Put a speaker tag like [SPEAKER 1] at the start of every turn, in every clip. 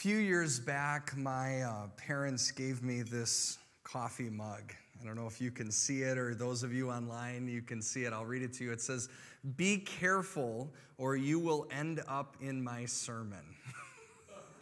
[SPEAKER 1] few years back, my uh, parents gave me this coffee mug. I don't know if you can see it or those of you online, you can see it. I'll read it to you. It says, Be careful or you will end up in my sermon.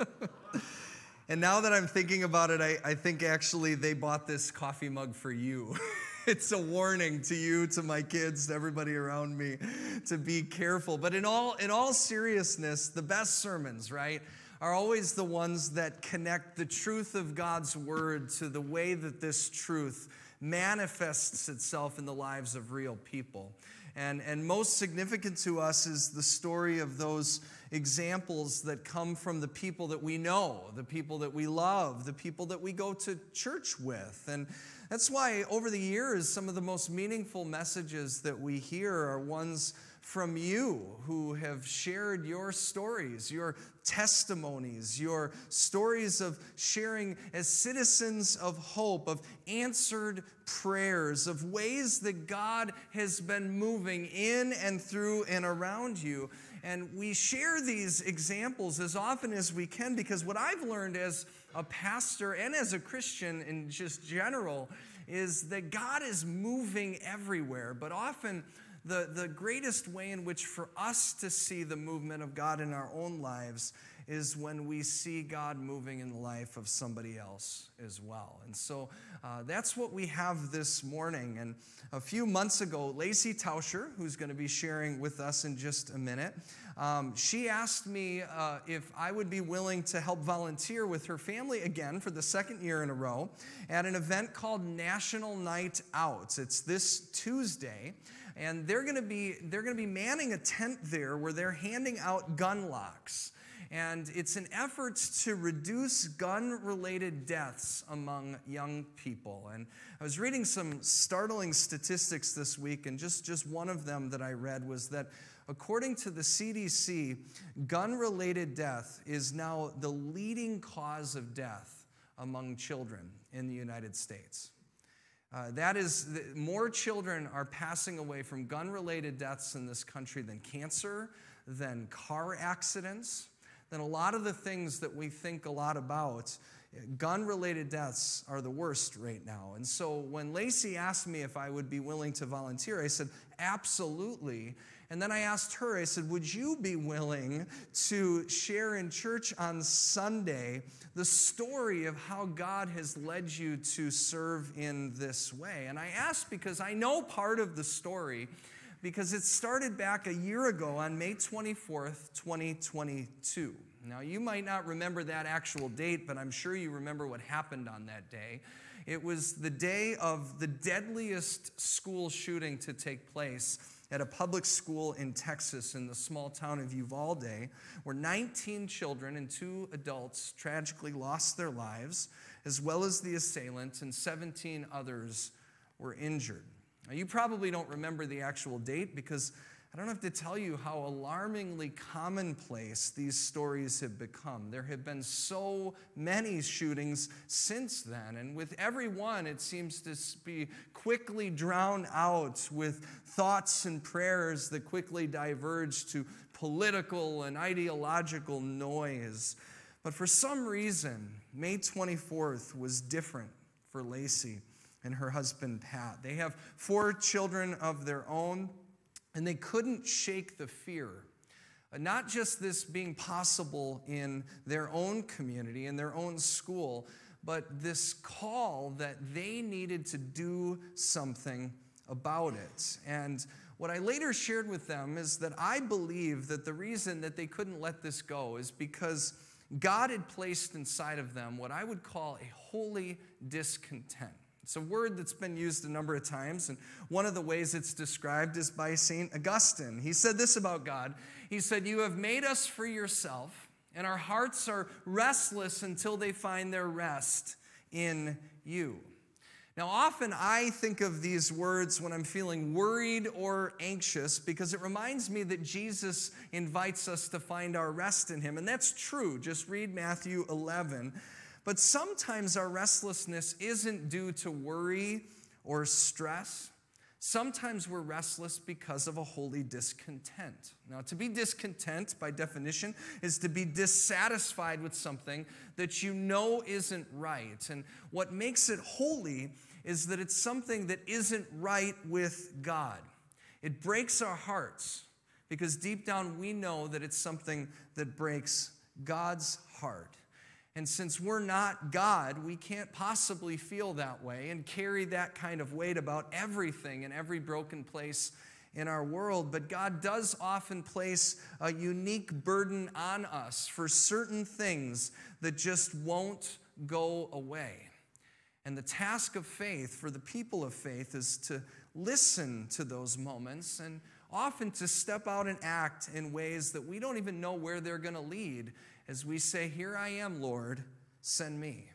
[SPEAKER 1] and now that I'm thinking about it, I, I think actually they bought this coffee mug for you. it's a warning to you, to my kids, to everybody around me to be careful. But in all, in all seriousness, the best sermons, right? Are always the ones that connect the truth of God's word to the way that this truth manifests itself in the lives of real people. And, and most significant to us is the story of those examples that come from the people that we know, the people that we love, the people that we go to church with. And that's why over the years, some of the most meaningful messages that we hear are ones from you who have shared your stories, your testimonies, your stories of sharing as citizens of hope, of answered prayers, of ways that God has been moving in and through and around you. And we share these examples as often as we can because what I've learned as a pastor and as a Christian in just general is that God is moving everywhere, but often the, the greatest way in which for us to see the movement of God in our own lives is when we see God moving in the life of somebody else as well. And so uh, that's what we have this morning. And a few months ago, Lacey Tauscher, who's going to be sharing with us in just a minute, um, she asked me uh, if I would be willing to help volunteer with her family again for the second year in a row at an event called National Night Out. It's this Tuesday and they're going to be they're going to be manning a tent there where they're handing out gun locks. And it's an effort to reduce gun related deaths among young people. And i was reading some startling statistics this week and just just one of them that i read was that according to the cdc gun related death is now the leading cause of death among children in the united states uh, that is, more children are passing away from gun related deaths in this country than cancer, than car accidents, than a lot of the things that we think a lot about. Gun related deaths are the worst right now. And so when Lacey asked me if I would be willing to volunteer, I said, absolutely. And then I asked her, I said, Would you be willing to share in church on Sunday the story of how God has led you to serve in this way? And I asked because I know part of the story because it started back a year ago on May 24th, 2022. Now, you might not remember that actual date, but I'm sure you remember what happened on that day. It was the day of the deadliest school shooting to take place at a public school in Texas in the small town of Uvalde, where 19 children and two adults tragically lost their lives, as well as the assailant, and 17 others were injured. Now, you probably don't remember the actual date because I don't have to tell you how alarmingly commonplace these stories have become. There have been so many shootings since then, and with every one, it seems to be quickly drowned out with thoughts and prayers that quickly diverge to political and ideological noise. But for some reason, May 24th was different for Lacey and her husband Pat. They have four children of their own. And they couldn't shake the fear. Uh, not just this being possible in their own community, in their own school, but this call that they needed to do something about it. And what I later shared with them is that I believe that the reason that they couldn't let this go is because God had placed inside of them what I would call a holy discontent. It's a word that's been used a number of times, and one of the ways it's described is by St. Augustine. He said this about God He said, You have made us for yourself, and our hearts are restless until they find their rest in you. Now, often I think of these words when I'm feeling worried or anxious because it reminds me that Jesus invites us to find our rest in Him. And that's true. Just read Matthew 11. But sometimes our restlessness isn't due to worry or stress. Sometimes we're restless because of a holy discontent. Now, to be discontent, by definition, is to be dissatisfied with something that you know isn't right. And what makes it holy is that it's something that isn't right with God. It breaks our hearts because deep down we know that it's something that breaks God's heart. And since we're not God, we can't possibly feel that way and carry that kind of weight about everything and every broken place in our world. But God does often place a unique burden on us for certain things that just won't go away. And the task of faith for the people of faith is to listen to those moments and often to step out and act in ways that we don't even know where they're going to lead as we say, Here I am, Lord, send me.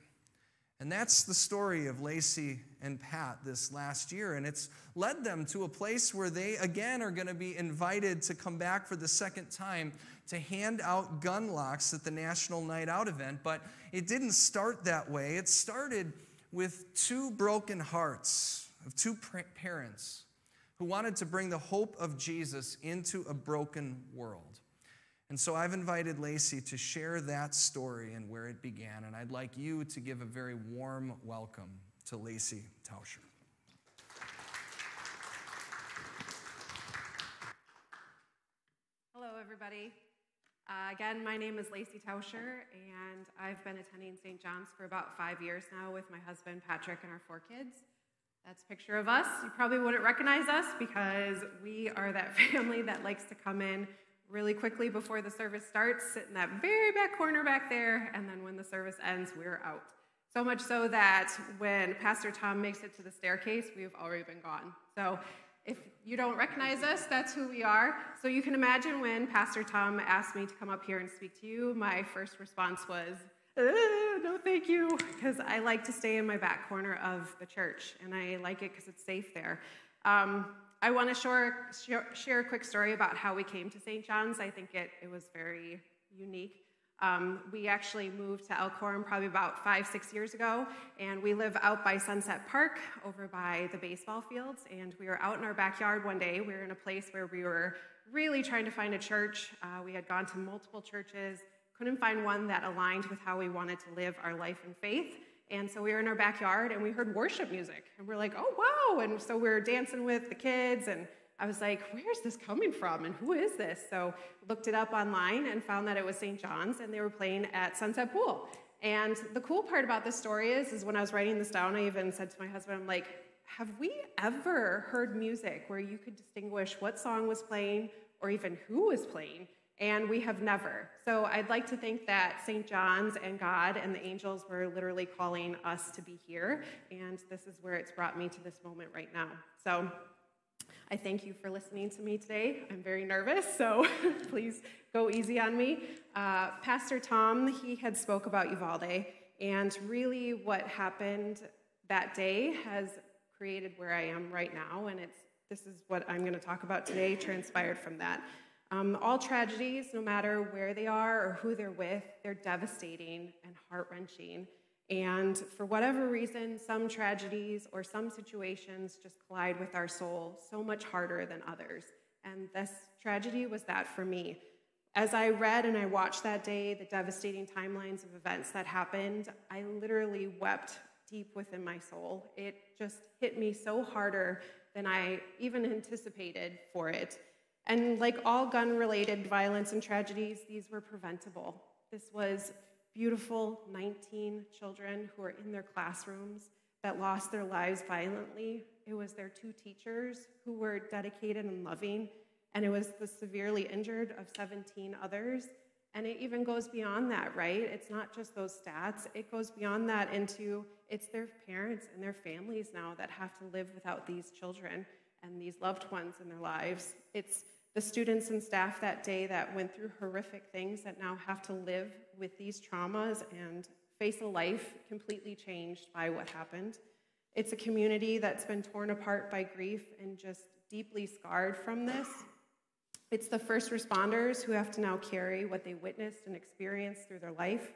[SPEAKER 1] And that's the story of Lacey and Pat this last year. And it's led them to a place where they again are going to be invited to come back for the second time to hand out gun locks at the National Night Out event. But it didn't start that way. It started with two broken hearts of two parents who wanted to bring the hope of Jesus into a broken world. And so I've invited Lacey to share that story and where it began. And I'd like you to give a very warm welcome to Lacey Tauscher.
[SPEAKER 2] Hello, everybody. Uh, again, my name is Lacey Tauscher, and I've been attending St. John's for about five years now with my husband Patrick and our four kids. That's a picture of us. You probably wouldn't recognize us because we are that family that likes to come in really quickly before the service starts, sit in that very back corner back there, and then when the service ends, we're out. So much so that when Pastor Tom makes it to the staircase, we've already been gone. So if you don't recognize us, that's who we are. So you can imagine when Pastor Tom asked me to come up here and speak to you, my first response was, uh, no, thank you, because I like to stay in my back corner of the church, and I like it because it's safe there. Um, I want to share, share, a quick story about how we came to St. John's. I think it, it was very unique. Um, we actually moved to Elkhorn probably about five, six years ago, and we live out by Sunset Park over by the baseball fields. And we were out in our backyard one day. We were in a place where we were really trying to find a church. Uh, we had gone to multiple churches, couldn't find one that aligned with how we wanted to live our life in faith. And so we were in our backyard and we heard worship music. And we're like, oh, wow. And so we are dancing with the kids. And I was like, where's this coming from? And who is this? So looked it up online and found that it was St. John's and they were playing at Sunset Pool. And the cool part about this story is, is when I was writing this down, I even said to my husband, I'm like, have we ever heard music where you could distinguish what song was playing or even who was playing? And we have never. So I'd like to think that St. John's and God and the angels were literally calling us to be here, and this is where it's brought me to this moment right now. So I thank you for listening to me today. I'm very nervous, so please go easy on me. Uh, Pastor Tom, he had spoke about Uvalde, and really what happened that day has created where I am right now, and it's this is what I'm going to talk about today, transpired from that. Um, all tragedies, no matter where they are or who they're with, they're devastating and heart wrenching. And for whatever reason, some tragedies or some situations just collide with our soul so much harder than others. And this tragedy was that for me. As I read and I watched that day, the devastating timelines of events that happened, I literally wept deep within my soul. It just hit me so harder than I even anticipated for it. And like all gun related violence and tragedies, these were preventable. This was beautiful 19 children who were in their classrooms that lost their lives violently. It was their two teachers who were dedicated and loving, and it was the severely injured of 17 others. And it even goes beyond that, right? It's not just those stats, it goes beyond that into it's their parents and their families now that have to live without these children and these loved ones in their lives. It's the students and staff that day that went through horrific things that now have to live with these traumas and face a life completely changed by what happened. It's a community that's been torn apart by grief and just deeply scarred from this. It's the first responders who have to now carry what they witnessed and experienced through their life.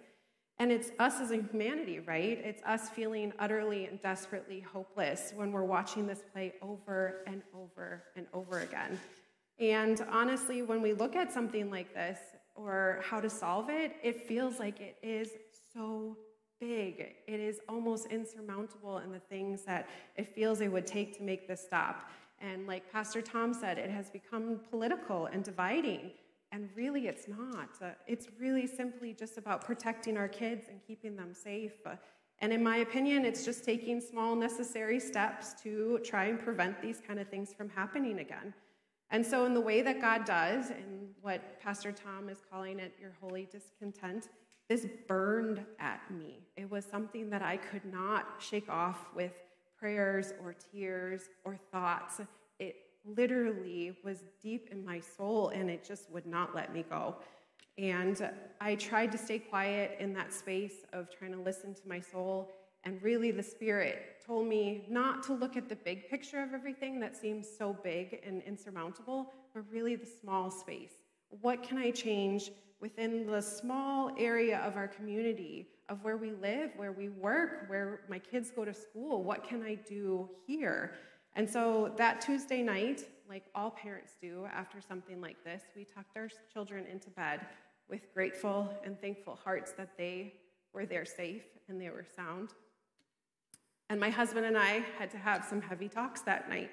[SPEAKER 2] And it's us as a humanity, right? It's us feeling utterly and desperately hopeless when we're watching this play over and over and over again. And honestly, when we look at something like this or how to solve it, it feels like it is so big. It is almost insurmountable in the things that it feels it would take to make this stop. And like Pastor Tom said, it has become political and dividing. And really, it's not. Uh, it's really simply just about protecting our kids and keeping them safe. Uh, and in my opinion, it's just taking small, necessary steps to try and prevent these kind of things from happening again. And so, in the way that God does, and what Pastor Tom is calling it your holy discontent, this burned at me. It was something that I could not shake off with prayers or tears or thoughts It literally was deep in my soul and it just would not let me go. And I tried to stay quiet in that space of trying to listen to my soul. And really, the Spirit told me not to look at the big picture of everything that seems so big and insurmountable, but really the small space. What can I change within the small area of our community, of where we live, where we work, where my kids go to school? What can I do here? And so that Tuesday night, like all parents do after something like this, we tucked our children into bed with grateful and thankful hearts that they were there safe and they were sound. And my husband and I had to have some heavy talks that night.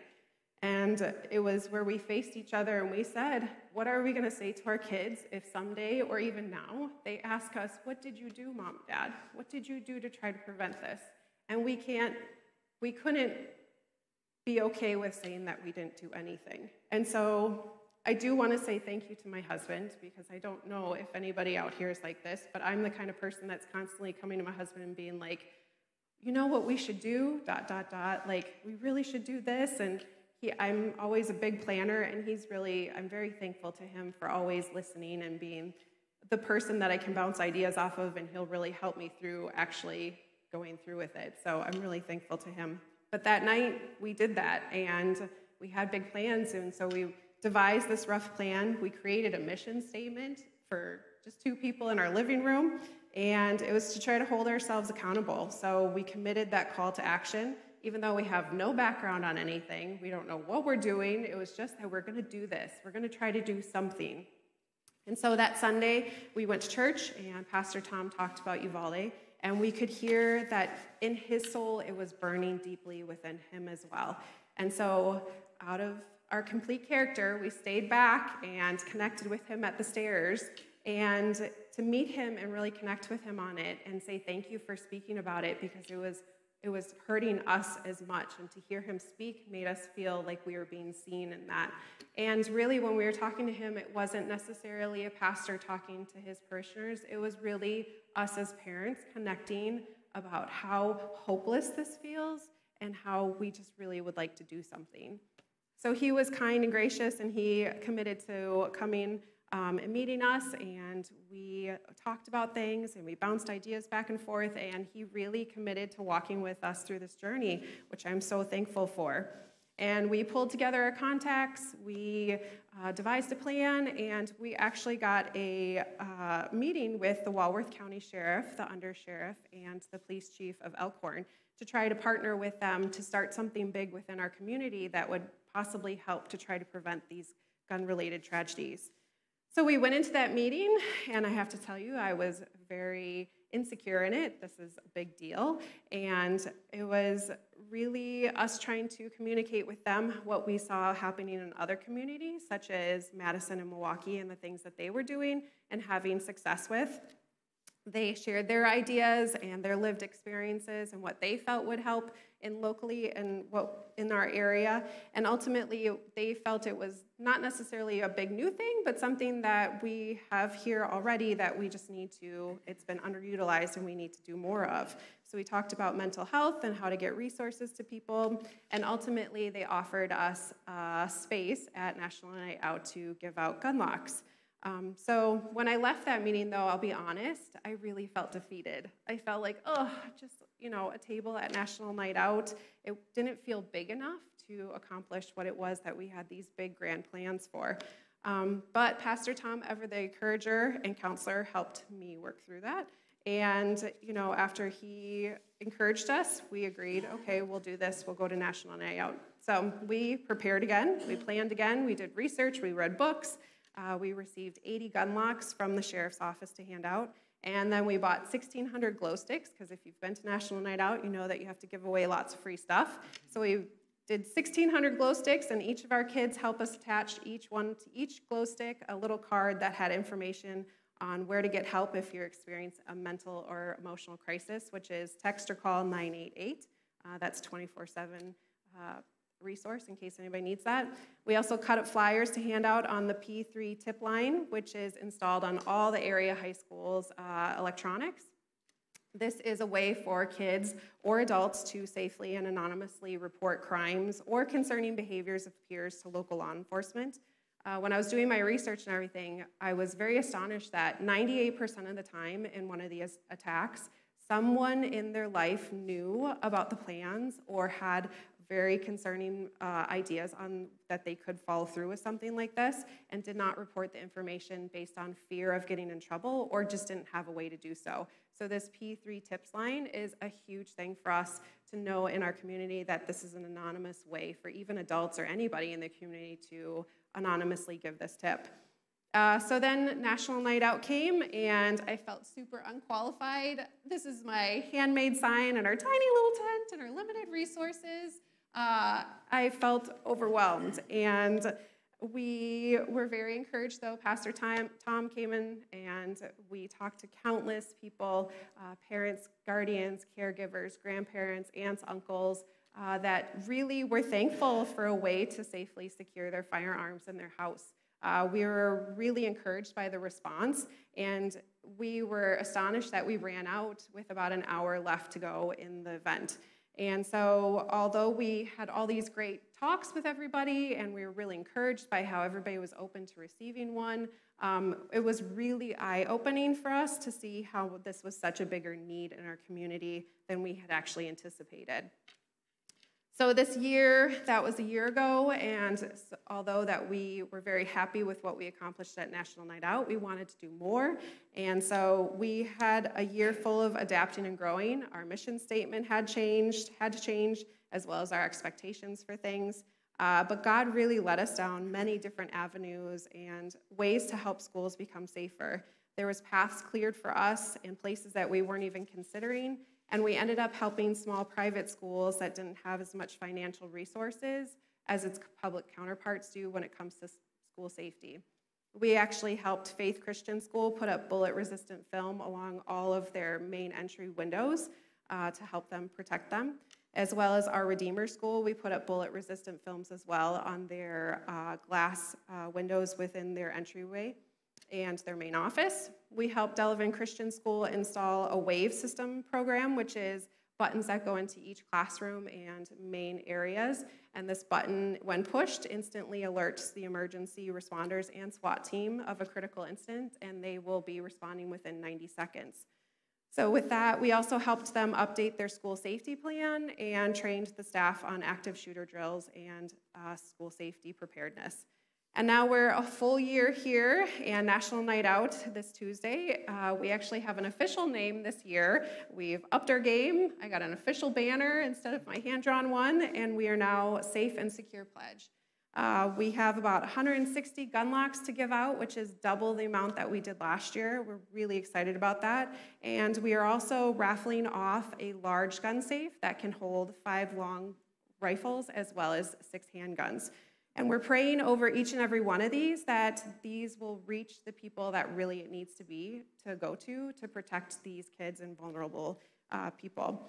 [SPEAKER 2] And it was where we faced each other and we said, What are we going to say to our kids if someday or even now they ask us, What did you do, mom, dad? What did you do to try to prevent this? And we can't, we couldn't be okay with saying that we didn't do anything. And so I do want to say thank you to my husband because I don't know if anybody out here is like this, but I'm the kind of person that's constantly coming to my husband and being like, you know what we should do, dot, dot, dot. Like, we really should do this. And he, I'm always a big planner, and he's really, I'm very thankful to him for always listening and being the person that I can bounce ideas off of, and he'll really help me through actually going through with it. So I'm really thankful to him. But that night, we did that, and we had big plans, and so we devised this rough plan. We created a mission statement for just two people in our living room, and it was to try to hold ourselves accountable. So we committed that call to action. Even though we have no background on anything, we don't know what we're doing, it was just that we're going to do this. We're going to try to do something. And so that Sunday, we went to church, and Pastor Tom talked about Uvalde. And we could hear that in his soul, it was burning deeply within him as well. And so, out of our complete character, we stayed back and connected with him at the stairs. And to meet him and really connect with him on it and say thank you for speaking about it because it was it was hurting us as much. And to hear him speak made us feel like we were being seen in that. And really when we were talking to him it wasn't necessarily a pastor talking to his parishioners. It was really us as parents connecting about how hopeless this feels and how we just really would like to do something. So he was kind and gracious, and he committed to coming um, meeting us, and we talked about things and we bounced ideas back and forth, and he really committed to walking with us through this journey, which I'm so thankful for. And we pulled together our contacts, we uh, devised a plan, and we actually got a uh, meeting with the Walworth County Sheriff, the Undersheriff, and the Police Chief of Elkhorn to try to partner with them to start something big within our community that would possibly help to try to prevent these gun related tragedies. So we went into that meeting, and I have to tell you, I was very insecure in it. This is a big deal. And it was really us trying to communicate with them what we saw happening in other communities, such as Madison and Milwaukee, and the things that they were doing and having success with. They shared their ideas and their lived experiences and what they felt would help in locally and what in our area. And ultimately, they felt it was not necessarily a big new thing, but something that we have here already that we just need to, it's been underutilized and we need to do more of. So we talked about mental health and how to get resources to people. And ultimately, they offered us a space at National Night Out to give out gun locks. Um, so when I left that meeting, though, I'll be honest, I really felt defeated. I felt like, oh, just you know, a table at National Night Out. It didn't feel big enough to accomplish what it was that we had these big grand plans for. Um, but Pastor Tom, ever the encourager and counselor, helped me work through that. And, you know, after he encouraged us, we agreed, okay, we'll do this, we'll go to National Night Out. So we prepared again, we planned again, we did research, we read books, uh, we received 80 gun locks from the sheriff's office to hand out. And then we bought 1,600 glow sticks, because if you've been to National Night Out, you know that you have to give away lots of free stuff. So we did 1,600 glow sticks, and each of our kids helped us attach each one to each glow stick a little card that had information on where to get help if you're experiencing a mental or emotional crisis, which is text or call 988. Uh, that's 24 7 uh, resource in case anybody needs that. We also cut up flyers to hand out on the P3 tip line, which is installed on all the area high schools' uh, electronics. This is a way for kids or adults to safely and anonymously report crimes or concerning behaviors of peers to local law enforcement. Uh, when I was doing my research and everything, I was very astonished that 98% of the time in one of these attacks, someone in their life knew about the plans or had very concerning uh, ideas on that they could follow through with something like this and did not report the information based on fear of getting in trouble or just didn't have a way to do so. So this P3 tips line is a huge thing for us to know in our community that this is an anonymous way for even adults or anybody in the community to anonymously give this tip. Uh, so then National Night Out came, and I felt super unqualified. This is my handmade sign and our tiny little tent and our limited resources. Uh, I felt overwhelmed, and we were very encouraged, though. Pastor Tom, came in and we talked to countless people uh, parents, guardians, caregivers, grandparents, aunts, uncles uh, that really were thankful for a way to safely secure their firearms in their house. Uh, we were really encouraged by the response, and we were astonished that we ran out with about an hour left to go in the event. And so, although we had all these great talks with everybody and we were really encouraged by how everybody was open to receiving one, um, it was really eye opening for us to see how this was such a bigger need in our community than we had actually anticipated. So this year, that was a year ago, and although that we were very happy with what we accomplished at National Night Out, we wanted to do more. And so we had a year full of adapting and growing. Our mission statement had changed, had to change, as well as our expectations for things. Uh, but God really led us down many different avenues and ways to help schools become safer. There was paths cleared for us in places that we weren't even considering, and we ended up helping small private schools that didn't have as much financial resources as its public counterparts do when it comes to school safety. We actually helped Faith Christian School put up bullet resistant film along all of their main entry windows uh, to help them protect them. As well as our Redeemer School, we put up bullet resistant films as well on their uh, glass uh, windows within their entryway and their main office. We helped Delavan Christian School install a WAVE system program, which is buttons that go into each classroom and main areas. And this button, when pushed, instantly alerts the emergency responders and SWAT team of a critical incident, and they will be responding within 90 seconds. So, with that, we also helped them update their school safety plan and trained the staff on active shooter drills and uh, school safety preparedness. And now we're a full year here and National Night Out this Tuesday. Uh, we actually have an official name this year. We've upped our game. I got an official banner instead of my hand drawn one, and we are now Safe and Secure Pledge. Uh, we have about 160 gun locks to give out, which is double the amount that we did last year. We're really excited about that. And we are also raffling off a large gun safe that can hold five long rifles as well as six handguns. And we're praying over each and every one of these that these will reach the people that really it needs to be to go to to protect these kids and vulnerable uh, people.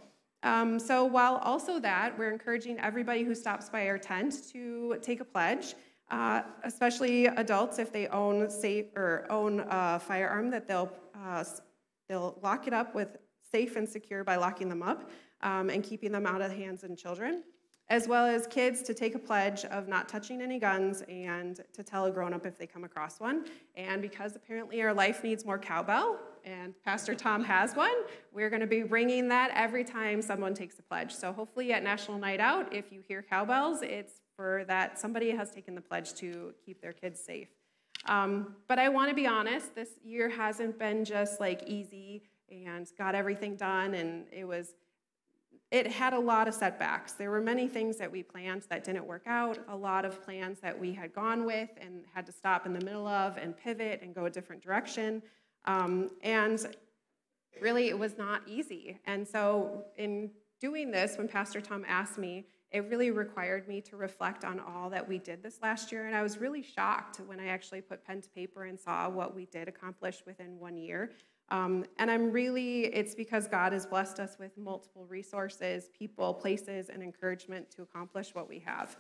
[SPEAKER 2] Um, so while also that, we're encouraging everybody who stops by our tent to take a pledge, uh, especially adults if they own safe or own a firearm that they'll uh, they'll lock it up with safe and secure by locking them up um, and keeping them out of the hands of children as well as kids to take a pledge of not touching any guns and to tell a grown up if they come across one. And because apparently our life needs more cowbell, and Pastor Tom has one, we're going to be ringing that every time someone takes a pledge. So hopefully at National Night Out, if you hear cowbells, it's for that somebody has taken the pledge to keep their kids safe. Um, but I want to be honest, this year hasn't been just like easy and got everything done, and it was it had a lot of setbacks. There were many things that we planned that didn't work out, a lot of plans that we had gone with and had to stop in the middle of and pivot and go a different direction. Um, and really, it was not easy. And so, in doing this, when Pastor Tom asked me, it really required me to reflect on all that we did this last year. And I was really shocked when I actually put pen to paper and saw what we did accomplish within one year. Um, and I'm really, it's because God has blessed us with multiple resources, people, places, and encouragement to accomplish what we have.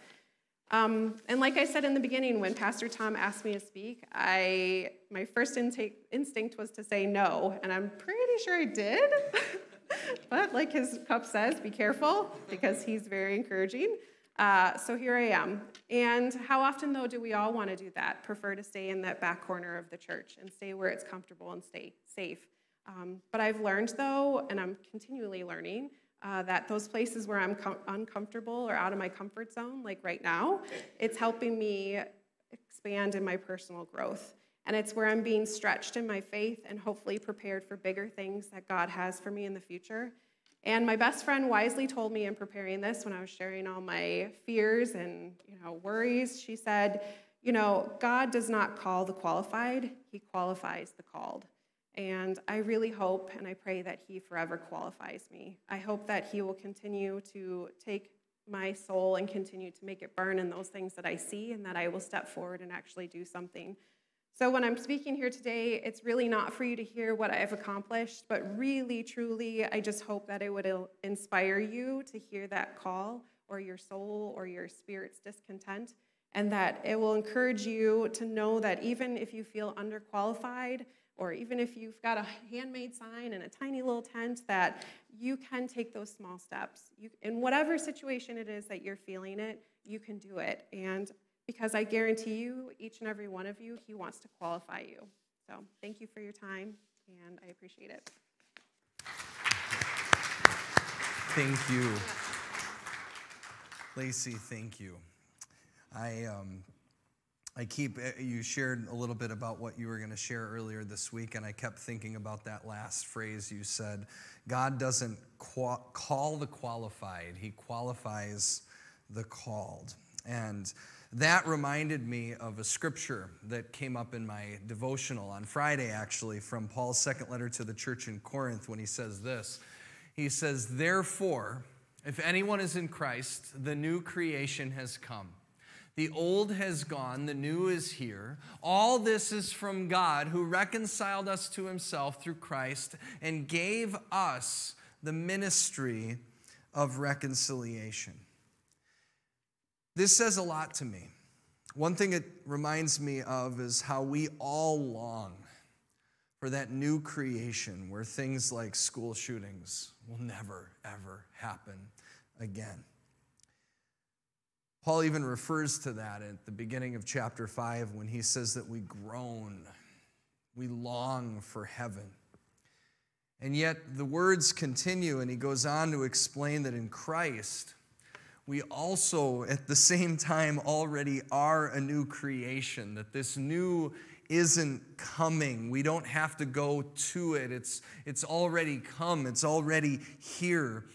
[SPEAKER 2] Um, and like I said in the beginning, when Pastor Tom asked me to speak, I my first intake, instinct was to say no, and I'm pretty sure I did. but like his cup says, be careful because he's very encouraging. Uh, so here I am. And how often, though, do we all want to do that? Prefer to stay in that back corner of the church and stay where it's comfortable and stay safe. Um, but I've learned, though, and I'm continually learning, uh, that those places where I'm com- uncomfortable or out of my comfort zone, like right now, it's helping me expand in my personal growth. And it's where I'm being stretched in my faith and hopefully prepared for bigger things that God has for me in the future. And my best friend wisely told me in preparing this when I was sharing all my fears and you know worries, she said, you know, God does not call the qualified, he qualifies the called. And I really hope and I pray that he forever qualifies me. I hope that he will continue to take my soul and continue to make it burn in those things that I see and that I will step forward and actually do something so, when I'm speaking here today, it's really not for you to hear what I've accomplished, but really, truly, I just hope that it would inspire you to hear that call or your soul or your spirit's discontent, and that it will encourage you to know that even if you feel underqualified, or even if you've got a handmade sign and a tiny little tent, that you can take those small steps. You, in whatever situation it is that you're feeling it, you can do it. And because I guarantee you, each and every one of you, He wants to qualify you. So thank you for your time, and I appreciate it.
[SPEAKER 1] Thank you. Lacey, thank you. I, um, I keep, uh, you shared a little bit about what you were going to share earlier this week, and I kept thinking about that last phrase you said. God doesn't call the qualified, He qualifies the called. And that reminded me of a scripture that came up in my devotional on Friday, actually, from Paul's second letter to the church in Corinth when he says this. He says, Therefore, if anyone is in Christ, the new creation has come. The old has gone, the new is here. All this is from God who reconciled us to himself through Christ and gave us the ministry of reconciliation. This says a lot to me. One thing it reminds me of is how we all long for that new creation where things like school shootings will never, ever happen again. Paul even refers to that at the beginning of chapter 5 when he says that we groan, we long for heaven. And yet the words continue, and he goes on to explain that in Christ, we also, at the same time, already are a new creation, that this new isn't coming. We don't have to go to it, it's, it's already come, it's already here.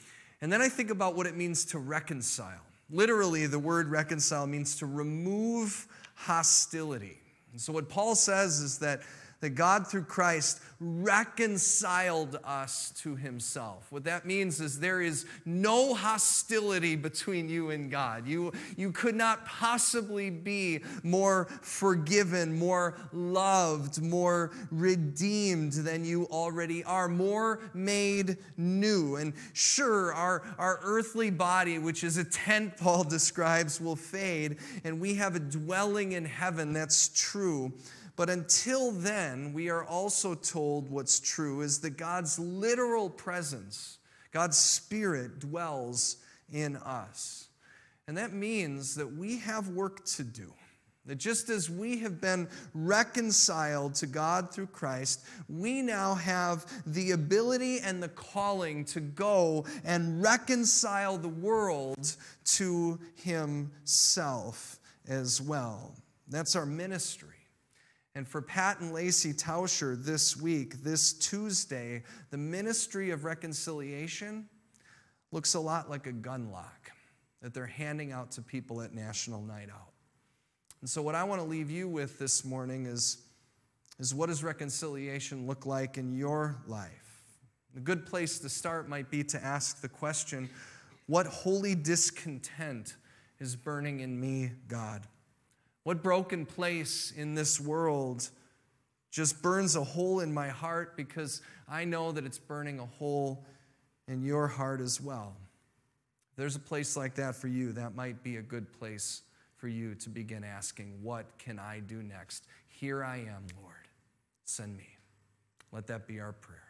[SPEAKER 1] And then I think about what it means to reconcile. Literally, the word reconcile means to remove hostility. And so, what Paul says is that that God, through Christ, reconciled us to himself. What that means is there is no hostility between you and God. You, you could not possibly be more forgiven, more loved, more redeemed than you already are, more made new. And sure, our, our earthly body, which is a tent, Paul describes, will fade, and we have a dwelling in heaven. That's true. But until then, we are also told what's true is that God's literal presence, God's Spirit dwells in us. And that means that we have work to do. That just as we have been reconciled to God through Christ, we now have the ability and the calling to go and reconcile the world to Himself as well. That's our ministry. And for Pat and Lacey Tauscher this week, this Tuesday, the ministry of reconciliation looks a lot like a gun lock that they're handing out to people at National Night Out. And so, what I want to leave you with this morning is, is what does reconciliation look like in your life? A good place to start might be to ask the question what holy discontent is burning in me, God? What broken place in this world just burns a hole in my heart because I know that it's burning a hole in your heart as well? If there's a place like that for you, that might be a good place for you to begin asking, What can I do next? Here I am, Lord. Send me. Let that be our prayer.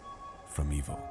[SPEAKER 3] from evil.